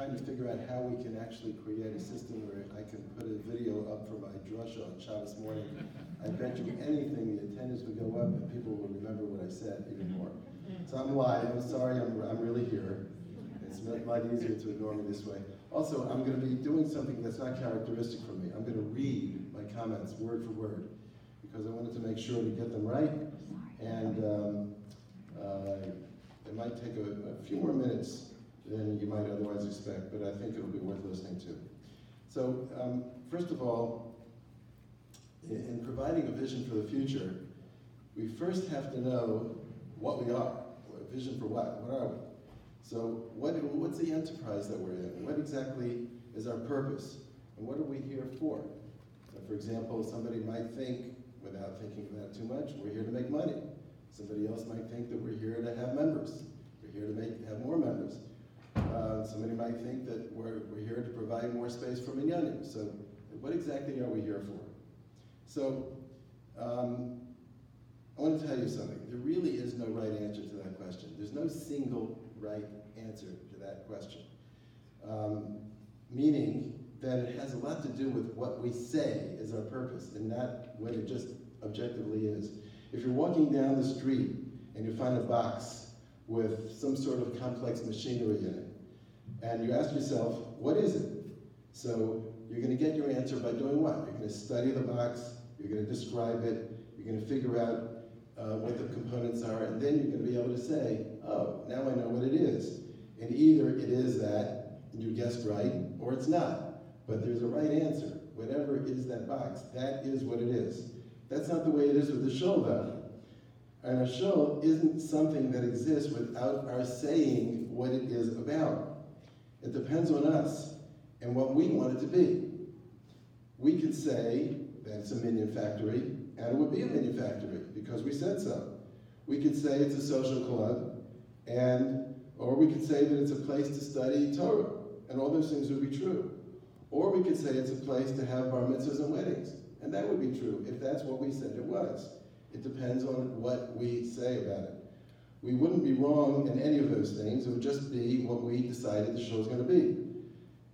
trying to figure out how we can actually create a system where I can put a video up for my drasha on Shabbos morning. I bet you anything, the attendance would go up and people will remember what I said even more. So I'm live, I'm sorry, I'm, I'm really here. It's a lot easier to ignore me this way. Also, I'm gonna be doing something that's not characteristic for me. I'm gonna read my comments word for word, because I wanted to make sure to get them right. And, um, uh, it might take a, a few more minutes than you might otherwise expect, but I think it'll be worth listening to. So, um, first of all, in, in providing a vision for the future, we first have to know what we are. A vision for what? What are we? So, what, what's the enterprise that we're in? What exactly is our purpose? And what are we here for? So for example, somebody might think, without thinking about it too much, we're here to make money. Somebody else might think that we're here to have members. We're here to make, have more members. Uh, somebody might think that we're, we're here to provide more space for minyanim. So what exactly are we here for? So um, I want to tell you something. There really is no right answer to that question. There's no single right answer to that question. Um, meaning that it has a lot to do with what we say is our purpose and not what it just objectively is. If you're walking down the street and you find a box with some sort of complex machinery in it, and you ask yourself, what is it? So you're going to get your answer by doing what? You're going to study the box, you're going to describe it, you're going to figure out uh, what the components are, and then you're going to be able to say, oh, now I know what it is. And either it is that, and you guessed right, or it's not. But there's a right answer. Whatever is that box, that is what it is. That's not the way it is with the shul, though. And a shul isn't something that exists without our saying what it is about. It depends on us and what we want it to be. We could say that it's a minyan factory, and it would be a minyan factory because we said so. We could say it's a social club, and or we could say that it's a place to study Torah, and all those things would be true. Or we could say it's a place to have bar mitzvahs and weddings, and that would be true if that's what we said it was. It depends on what we say about it. We wouldn't be wrong in any of those things. It would just be what we decided the shul is going to be.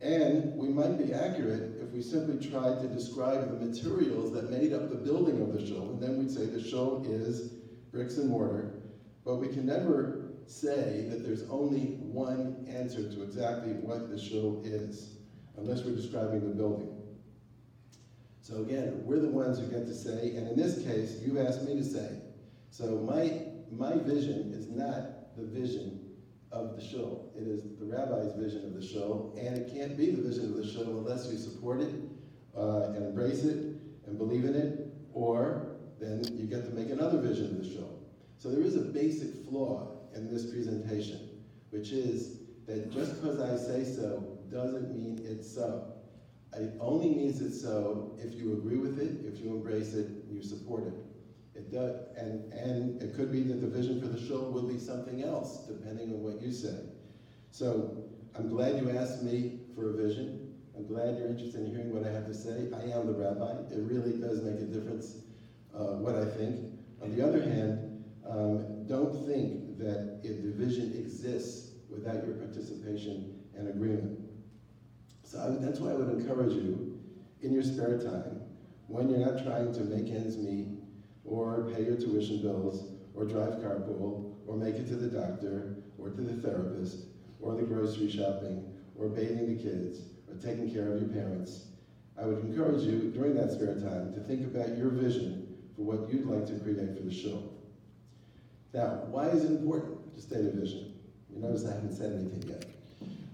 And we might be accurate if we simply tried to describe the materials that made up the building of the shul, and then we'd say the shul is bricks and mortar. But we can never say that there's only one answer to exactly what the shul is, unless we're describing the building. So again, we're the ones who get to say, and in this case, you asked me to say. So my my vision is not the vision of the shul. It is the rabbi's vision of the shul, and it can't be the vision of the shul unless we support it uh, and embrace it and believe in it, or then you get to make another vision of the shul. So there is a basic flaw in this presentation, which is that just because I say so doesn't mean it's so. It only means it's so if you agree with it, if you embrace it, you support it. It does, and, and it could be that the vision for the shul will be something else, depending on what you say. So I'm glad you asked me for a vision. I'm glad you're interested in hearing what I have to say. I am the rabbi. It really does make a difference uh, what I think. On the other hand, um, don't think that a division exists without your participation and agreement. So I, that's why I would encourage you, in your spare time, when you're not trying to make ends meet, or pay your tuition bills, or drive carpool, or make it to the doctor, or to the therapist, or the grocery shopping, or bathing the kids, or taking care of your parents, I would encourage you during that spare time to think about your vision for what you'd like to create for the shul. Now, why is it important to state a vision? You notice I haven't said anything yet.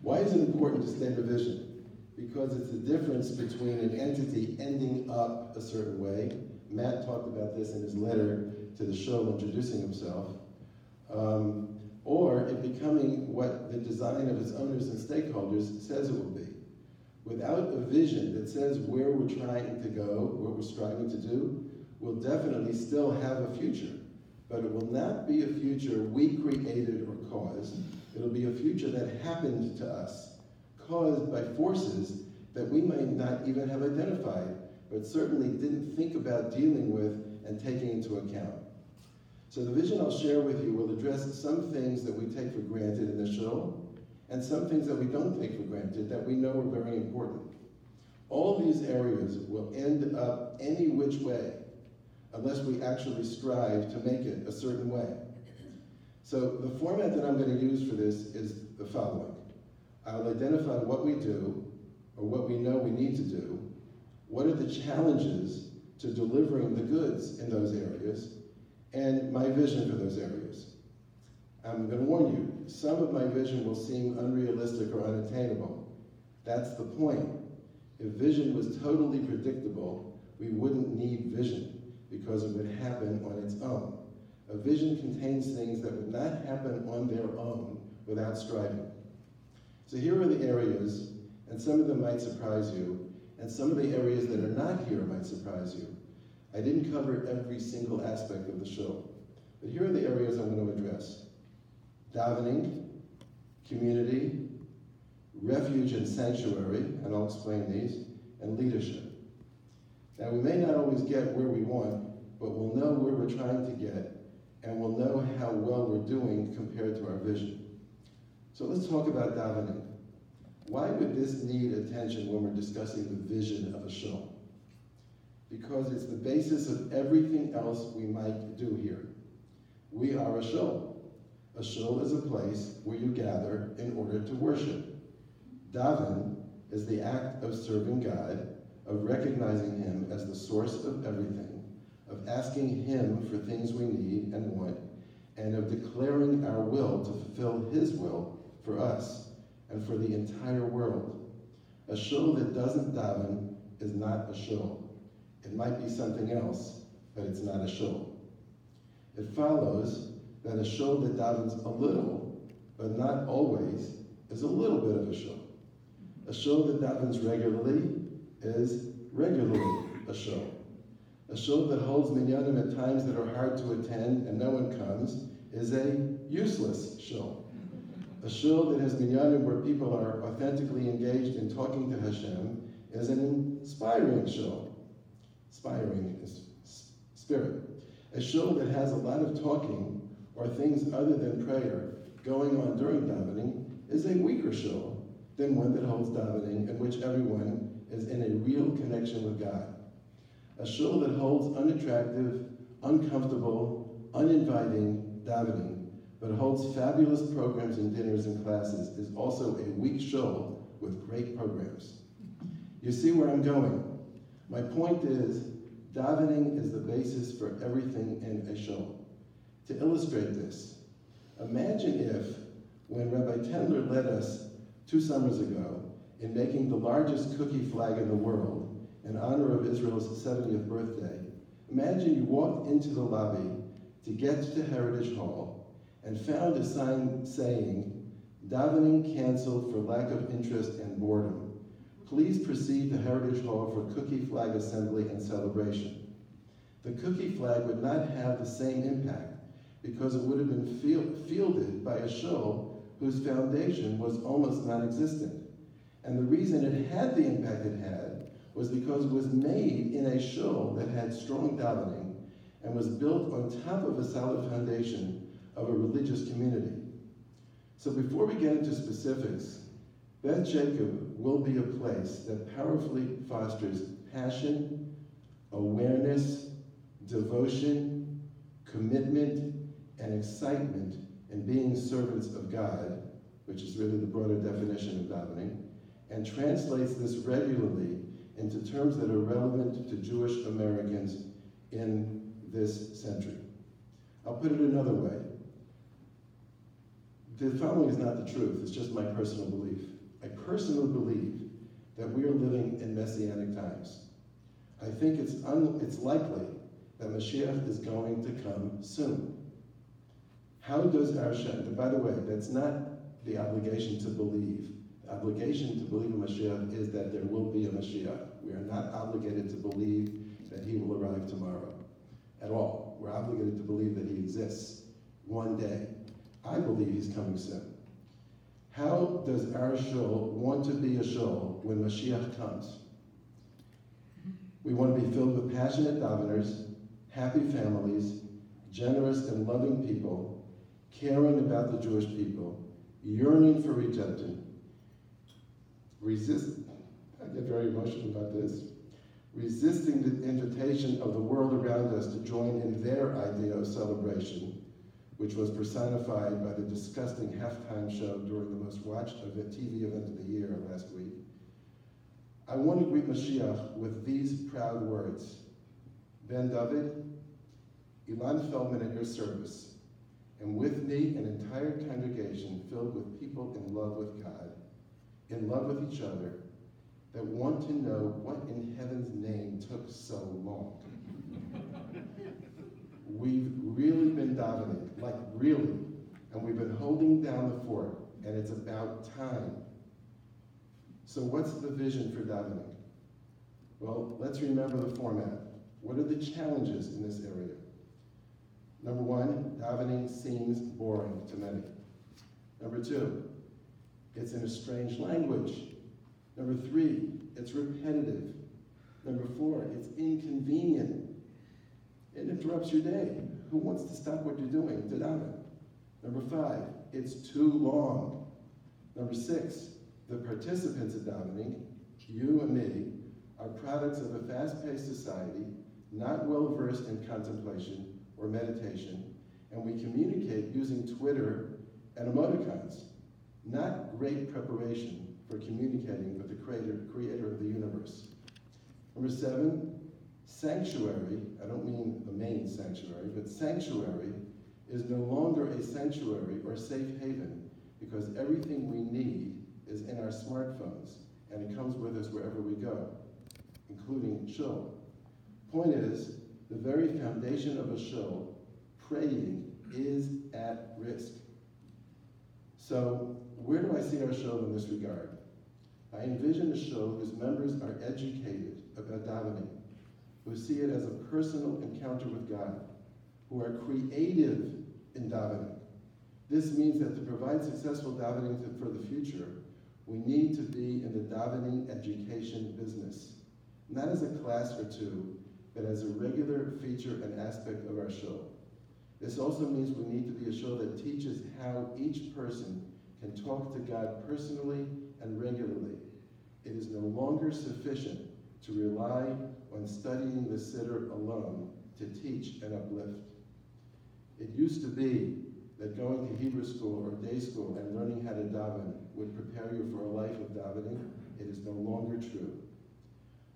Why is it important to state a vision? Because it's the difference between an entity ending up a certain way. Matt talked about this in his letter to the shul introducing himself. Um, or it becoming what the design of its owners and stakeholders says it will be. Without a vision that says where we're trying to go, what we're striving to do, we'll definitely still have a future. But it will not be a future we created or caused. It'll be a future that happened to us, caused by forces that we might not even have identified, but certainly didn't think about dealing with and taking into account. So the vision I'll share with you will address some things that we take for granted in the shul, and some things that we don't take for granted that we know are very important. All these areas will end up any which way unless we actually strive to make it a certain way. So the format that I'm going to use for this is the following. I'll identify what we do, or what we know we need to do, what are the challenges to delivering the goods in those areas, and my vision for those areas. I'm going to warn you, some of my vision will seem unrealistic or unattainable. That's the point. If vision was totally predictable, we wouldn't need vision because it would happen on its own. A vision contains things that would not happen on their own without striving. So here are the areas, and some of them might surprise you, and some of the areas that are not here might surprise you. I didn't cover every single aspect of the shul, but here are the areas I'm going to address. Davening, community, refuge and sanctuary, and I'll explain these, and leadership. Now, we may not always get where we want, but we'll know where we're trying to get, and we'll know how well we're doing compared to our vision. So let's talk about davening. Why would this need attention when we're discussing the vision of a shul? Because it's the basis of everything else we might do here. We are a shul. A shul is a place where you gather in order to worship. Daven is the act of serving God, of recognizing Him as the source of everything, of asking Him for things we need and want, and of declaring our will to fulfill His will for us and for the entire world. A shul that doesn't daven is not a shul. It might be something else, but it's not a shul. It follows that a shul that davens a little, but not always, is a little bit of a shul. A shul that davens regularly is regularly a shul. A shul that holds minyanim at times that are hard to attend and no one comes is a useless shul. A shul that has minyanim where people are authentically engaged in talking to Hashem is an inspiring shul. Inspiring is spirit. A shul that has a lot of talking or things other than prayer going on during davening is a weaker shul than one that holds davening in which everyone is in a real connection with God. A shul that holds unattractive, uncomfortable, uninviting davening, but holds fabulous programs and dinners and classes is also a weak shul with great programs. You see where I'm going. My point is, davening is the basis for everything in a shul. To illustrate this, imagine if, when Rabbi Tendler led us two summers ago in making the largest cookie flag in the world in honor of Israel's 70th birthday, imagine you walked into the lobby to get to Heritage Hall and found a sign saying, davening canceled for lack of interest and boredom. Please proceed to Heritage Hall for cookie flag assembly and celebration. The cookie flag would not have the same impact because it would have been fielded by a shul whose foundation was almost non-existent. And the reason it had the impact it had was because it was made in a shul that had strong davening and was built on top of a solid foundation of a religious community. So before we get into specifics, Beth Jacob will be a place that powerfully fosters passion, awareness, devotion, commitment, and excitement in being servants of God, which is really the broader definition of davening, and translates this regularly into terms that are relevant to Jewish Americans in this century. I'll put it another way. The following is not the truth, it's just my personal belief. I personally believe that we are living in messianic times. I think it's, un- it's likely that Mashiach is going to come soon. How does our Shem, by the way, that's not the obligation to believe. The obligation to believe in Mashiach is that there will be a Mashiach. We are not obligated to believe that he will arrive tomorrow at all. We're obligated to believe that he exists one day. I believe he's coming soon. How does our shul want to be a shul when Mashiach comes? We want to be filled with passionate daveners, happy families, generous and loving people, caring about the Jewish people, yearning for redemption, resist, I get very emotional about this, resisting the invitation of the world around us to join in their idea of celebration, which was personified by the disgusting halftime show during the most watched TV event of the year last week. I want to greet Mashiach with these proud words. Ben David, Ilan Feldman at your service, and with me an entire congregation filled with people in love with God, in love with each other, that want to know what in heaven's name took so long. We've really been davening, like really, and we've been holding down the fort, and it's about time. So what's the vision for davening? Well, let's remember the format. What are the challenges in this area? Number one, davening seems boring to many. Number two, it's in a strange language. Number three, it's repetitive. Number four, it's inconvenient. It interrupts your day. Who wants to stop what you're doing to daven? Number five, it's too long. Number six, the participants of davening, you and me, are products of a fast-paced society, not well-versed in contemplation or meditation, and we communicate using Twitter and emoticons, not great preparation for communicating with the creator, creator of the universe. Number seven, sanctuary, I don't mean the main sanctuary, but sanctuary is no longer a sanctuary or safe haven because everything we need is in our smartphones and it comes with us wherever we go, including shul. Point is, the very foundation of a shul, praying, is at risk. So, where do I see our shul in this regard? I envision a shul whose members are educated about davening, who see it as a personal encounter with God, who are creative in davening. This means that to provide successful davening for the future, we need to be in the davening education business, not as a class or two, but as a regular feature and aspect of our shul. This also means we need to be a shul that teaches how each person can talk to God personally and regularly. It is no longer sufficient to rely on studying the Siddur alone to teach and uplift. It used to be that going to Hebrew school or day school and learning how to daven would prepare you for a life of davening. It is no longer true.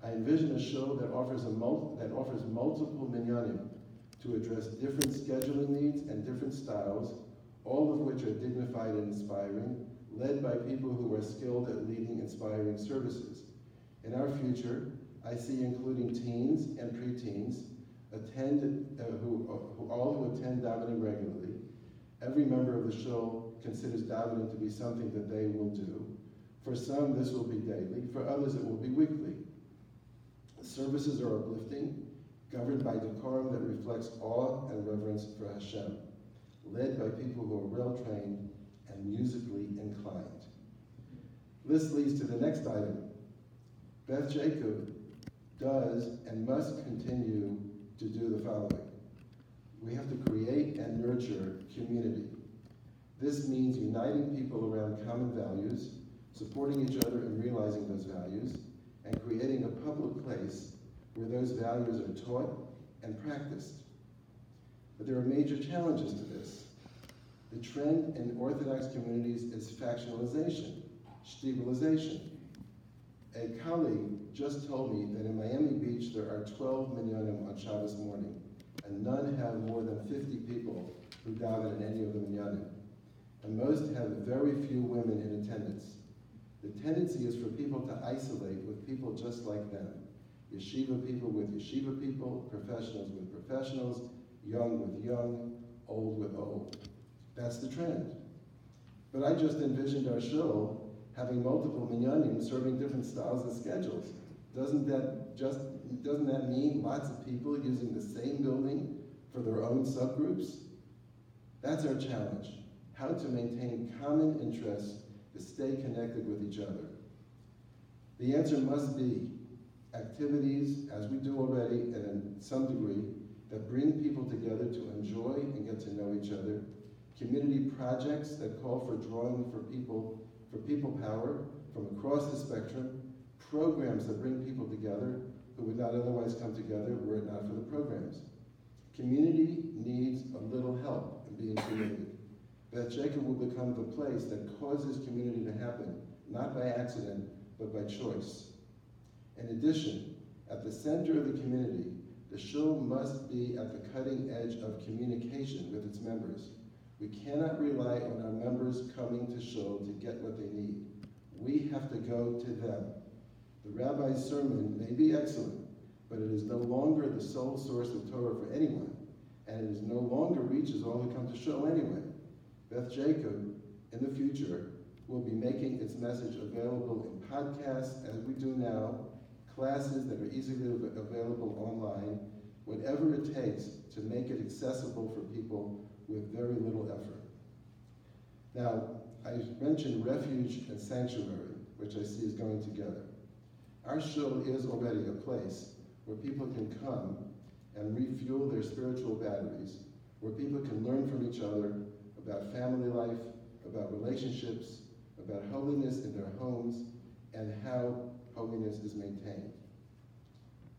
I envision a shul that offers, a mul- that offers multiple minyanim to address different scheduling needs and different styles, all of which are dignified and inspiring, led by people who are skilled at leading inspiring services. In our future, I see including teens and preteens, attend, uh, who, uh, who, all who attend davening regularly. Every member of the shul considers davening to be something that they will do. For some, this will be daily. For others, it will be weekly. Services are uplifting, governed by decorum that reflects awe and reverence for Hashem, led by people who are well trained and musically inclined. This leads to the next item. Beth Jacob does and must continue to do the following. We have to create and nurture community. This means uniting people around common values, supporting each other in realizing those values, and creating a public place where those values are taught and practiced. But there are major challenges to this. The trend in Orthodox communities is factionalization, stabilization. A colleague just told me that in Miami Beach there are 12 minyanim on Shabbos morning, and none have more than 50 people who daven in any of the minyanim. And most have very few women in attendance. The tendency is for people to isolate with people just like them. Yeshiva people with yeshiva people, professionals with professionals, young with young, old with old. That's the trend. But I just envisioned our shul having multiple minyanim serving different styles and schedules. Doesn't that just doesn't that mean lots of people using the same building for their own subgroups? That's our challenge. How to maintain common interests to stay connected with each other. The answer must be activities, as we do already and in some degree, that bring people together to enjoy and get to know each other, community projects that call for drawing for people, for people power from across the spectrum, programs that bring people together who would not otherwise come together were it not for the programs. Community needs a little help in being created. Beth Jacob will become the place that causes community to happen, not by accident, but by choice. In addition, at the center of the community, the shul must be at the cutting edge of communication with its members. We cannot rely on our members coming to shul to get what they need. We have to go to them. The rabbi's sermon may be excellent, but it is no longer the sole source of Torah for anyone, and it is no longer reaches all who come to shul anyway. Beth Jacob, in the future, will be making its message available in podcasts as we do now, classes that are easily available online, whatever it takes to make it accessible for people with very little effort. Now, I mentioned refuge and sanctuary, which I see is going together. Our shul is already a place where people can come and refuel their spiritual batteries, where people can learn from each other about family life, about relationships, about holiness in their homes, and how holiness is maintained.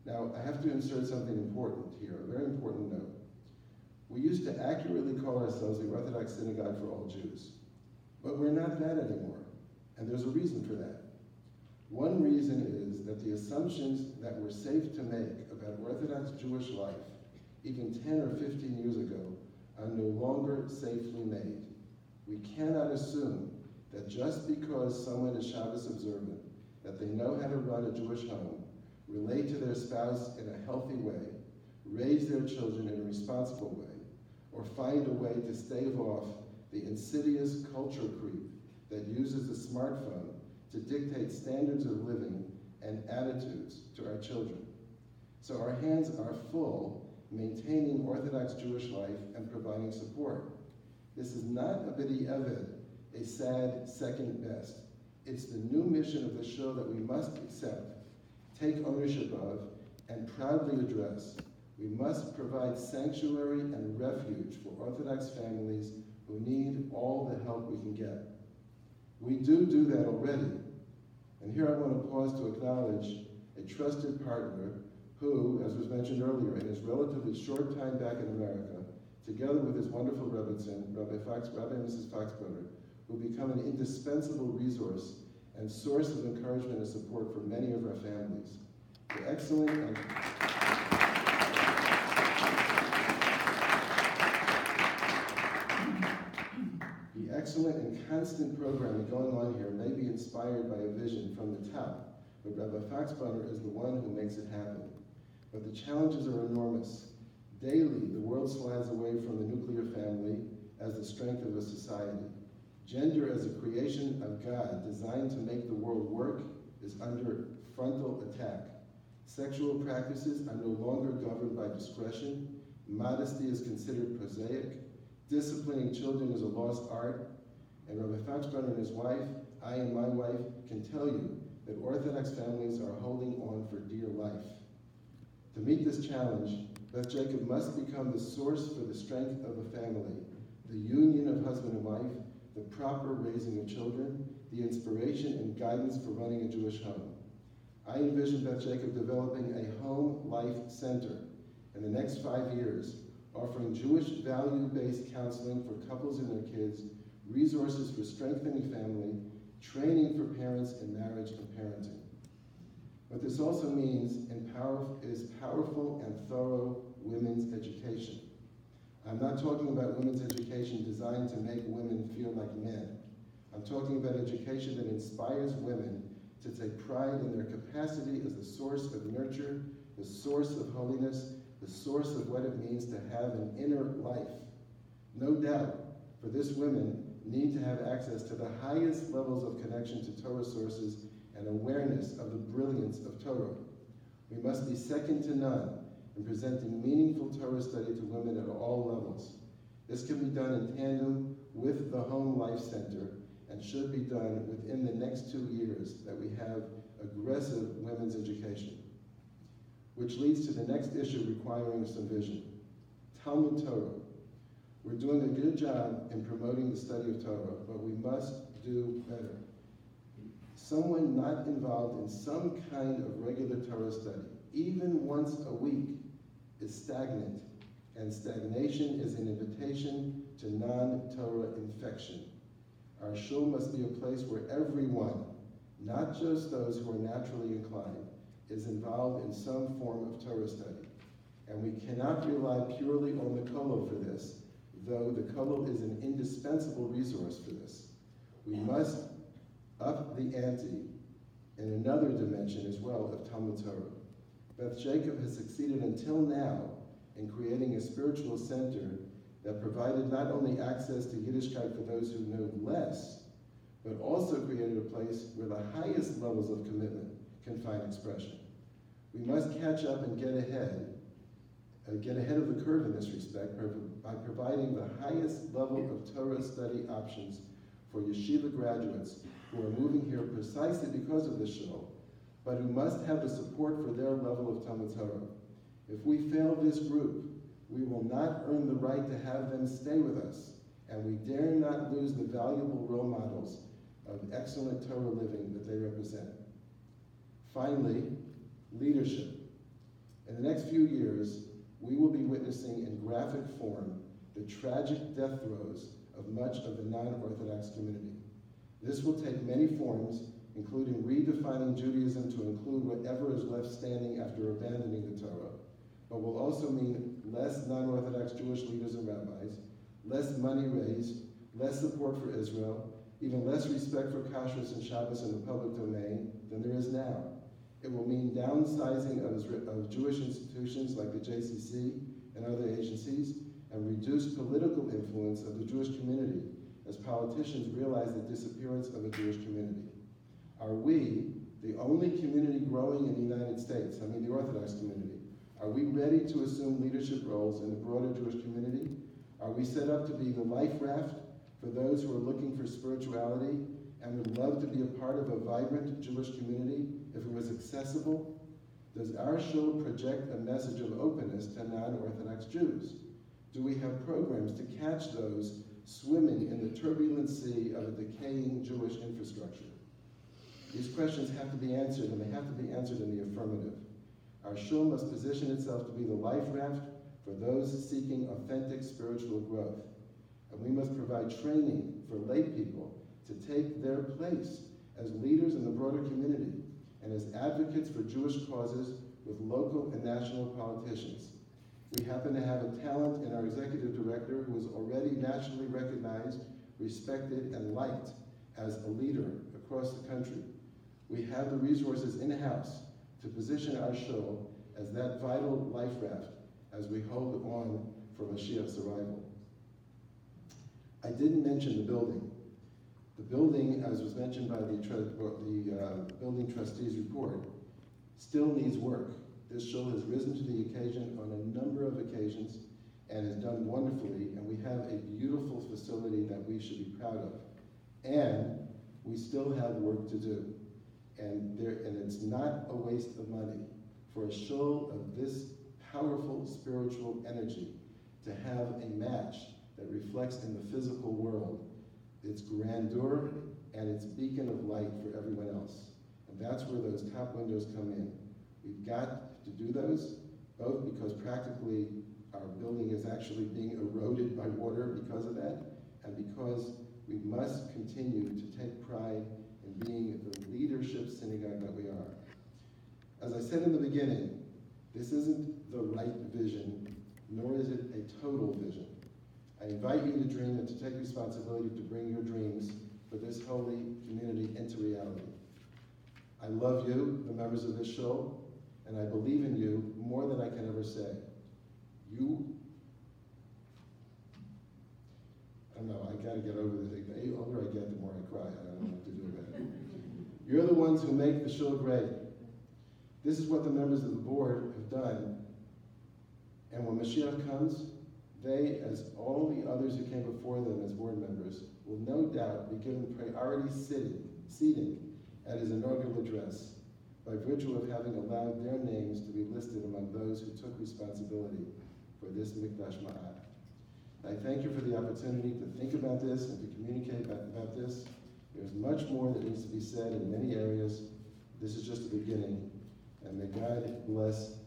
Now, I have to insert something important here, a very important note. We used to accurately call ourselves the Orthodox Synagogue for All Jews, but we're not that anymore, and there's a reason for that. One reason is that the assumptions that were safe to make about Orthodox Jewish life, even 10 or 15 years ago, are no longer safely made. We cannot assume that just because someone is Shabbos observant, that they know how to run a Jewish home, relate to their spouse in a healthy way, raise their children in a responsible way, or find a way to stave off the insidious culture creep that uses the smartphone to dictate standards of living and attitudes to our children. So our hands are full maintaining Orthodox Jewish life and providing support. This is not a b'di'evid, a sad second best. It's the new mission of the shul that we must accept, take ownership of, and proudly address. We must provide sanctuary and refuge for Orthodox families who need all the help we can get. We do do that already. And here I want to pause to acknowledge a trusted partner who, as was mentioned earlier, in his relatively short time back in America, together with his wonderful Rebbitzin, Rabbi, Fox, Rabbi and Mrs. Foxbrother, will become an indispensable resource and source of encouragement and support for many of our families. The excellent excellent and constant programming going on here may be inspired by a vision from the top, but Rabbi Foxbrother is the one who makes it happen. But the challenges are enormous. Daily, the world slides away from the nuclear family as the strength of a society. Gender as a creation of God designed to make the world work is under frontal attack. Sexual practices are no longer governed by discretion. Modesty is considered prosaic. Disciplining children is a lost art. And Rabbi Foxbrother and his wife, I and my wife, can tell you that Orthodox families are holding on for dear life. To meet this challenge, Beth Jacob must become the source for the strength of a family, the union of husband and wife, the proper raising of children, the inspiration and guidance for running a Jewish home. I envision Beth Jacob developing a home life center in the next five years, offering Jewish value-based counseling for couples and their kids, resources for strengthening family, training for parents in marriage and parenting. What this also means is powerful and thorough women's education. I'm not talking about women's education designed to make women feel like men. I'm talking about education that inspires women to take pride in their capacity as the source of nurture, the source of holiness, the source of what it means to have an inner life. No doubt, for this women need to have access to the highest levels of connection to Torah sources and awareness of the brilliance of Torah. We must be second to none in presenting meaningful Torah study to women at all levels. This can be done in tandem with the Home Life Center and should be done within the next two years that we have aggressive women's education. Which leads to the next issue requiring some vision. Talmud Torah. We're doing a good job in promoting the study of Torah, but we must do better. Someone not involved in some kind of regular Torah study, even once a week, is stagnant, and stagnation is an invitation to non-Torah infection. Our shul must be a place where everyone, not just those who are naturally inclined, is involved in some form of Torah study. And we cannot rely purely on the kollel for this, though the kollel is an indispensable resource for this. We must up the ante in another dimension as well of Talmud Torah. Beth Jacob has succeeded until now in creating a spiritual center that provided not only access to Yiddishkeit for those who know less, but also created a place where the highest levels of commitment can find expression. We must catch up and get ahead, get ahead of the curve in this respect by providing the highest level of Torah study options for yeshiva graduates who are moving here precisely because of this shul, but who must have the support for their level of Talmud Torah. If we fail this group, we will not earn the right to have them stay with us, and we dare not lose the valuable role models of excellent Torah living that they represent. Finally, leadership. In the next few years, we will be witnessing in graphic form the tragic death throes of much of the non-Orthodox community. This will take many forms, including redefining Judaism to include whatever is left standing after abandoning the Torah, but will also mean less non-Orthodox Jewish leaders and rabbis, less money raised, less support for Israel, even less respect for kashrus and Shabbos in the public domain than there is now. It will mean downsizing of, of Jewish institutions like the JCC and other agencies, and reduced political influence of the Jewish community as politicians realize the disappearance of the Jewish community. Are we, the only community growing in the United States, I mean the Orthodox community, are we ready to assume leadership roles in the broader Jewish community? Are we set up to be the life raft for those who are looking for spirituality and would love to be a part of a vibrant Jewish community if it was accessible? Does our shul project a message of openness to non-Orthodox Jews? Do we have programs to catch those swimming in the turbulent sea of a decaying Jewish infrastructure? These questions have to be answered, and they have to be answered in the affirmative. Our shul must position itself to be the life raft for those seeking authentic spiritual growth. And we must provide training for lay people to take their place as leaders in the broader community and as advocates for Jewish causes with local and national politicians. We happen to have a talent in our executive director who is already nationally recognized, respected, and liked as a leader across the country. We have the resources in-house to position our shul as that vital life raft as we hold on for Mashiach's arrival. I didn't mention the building. The building, as was mentioned by the, the uh, building trustees report, still needs work. This shul has risen to the occasion on a number of occasions and has done wonderfully, and we have a beautiful facility that we should be proud of. And we still have work to do. And, there, and it's not a waste of money for a shul of this powerful spiritual energy to have a match that reflects in the physical world its grandeur and its beacon of light for everyone else. And that's where those top windows come in. We've got to do those, both because practically our building is actually being eroded by water because of that, and because we must continue to take pride in being the leadership synagogue that we are. As I said in the beginning, this isn't the right vision, nor is it a total vision. I invite you to dream and to take responsibility to bring your dreams for this holy community into reality. I love you, the members of this shul, and I believe in you more than I can ever say. You, I don't know, I gotta get over this. The older I get, the more I cry. I don't know what to do about it. You're the ones who make the shul great. This is what the members of the board have done. And when Mashiach comes, they, as all the others who came before them as board members, will no doubt be given priority sitting, seating at his inaugural address by virtue of having allowed their names to be listed among those who took responsibility for this Mikdash Ma'at. I thank you for the opportunity to think about this and to communicate about, about this. There's much more that needs to be said in many areas. This is just the beginning. And may God bless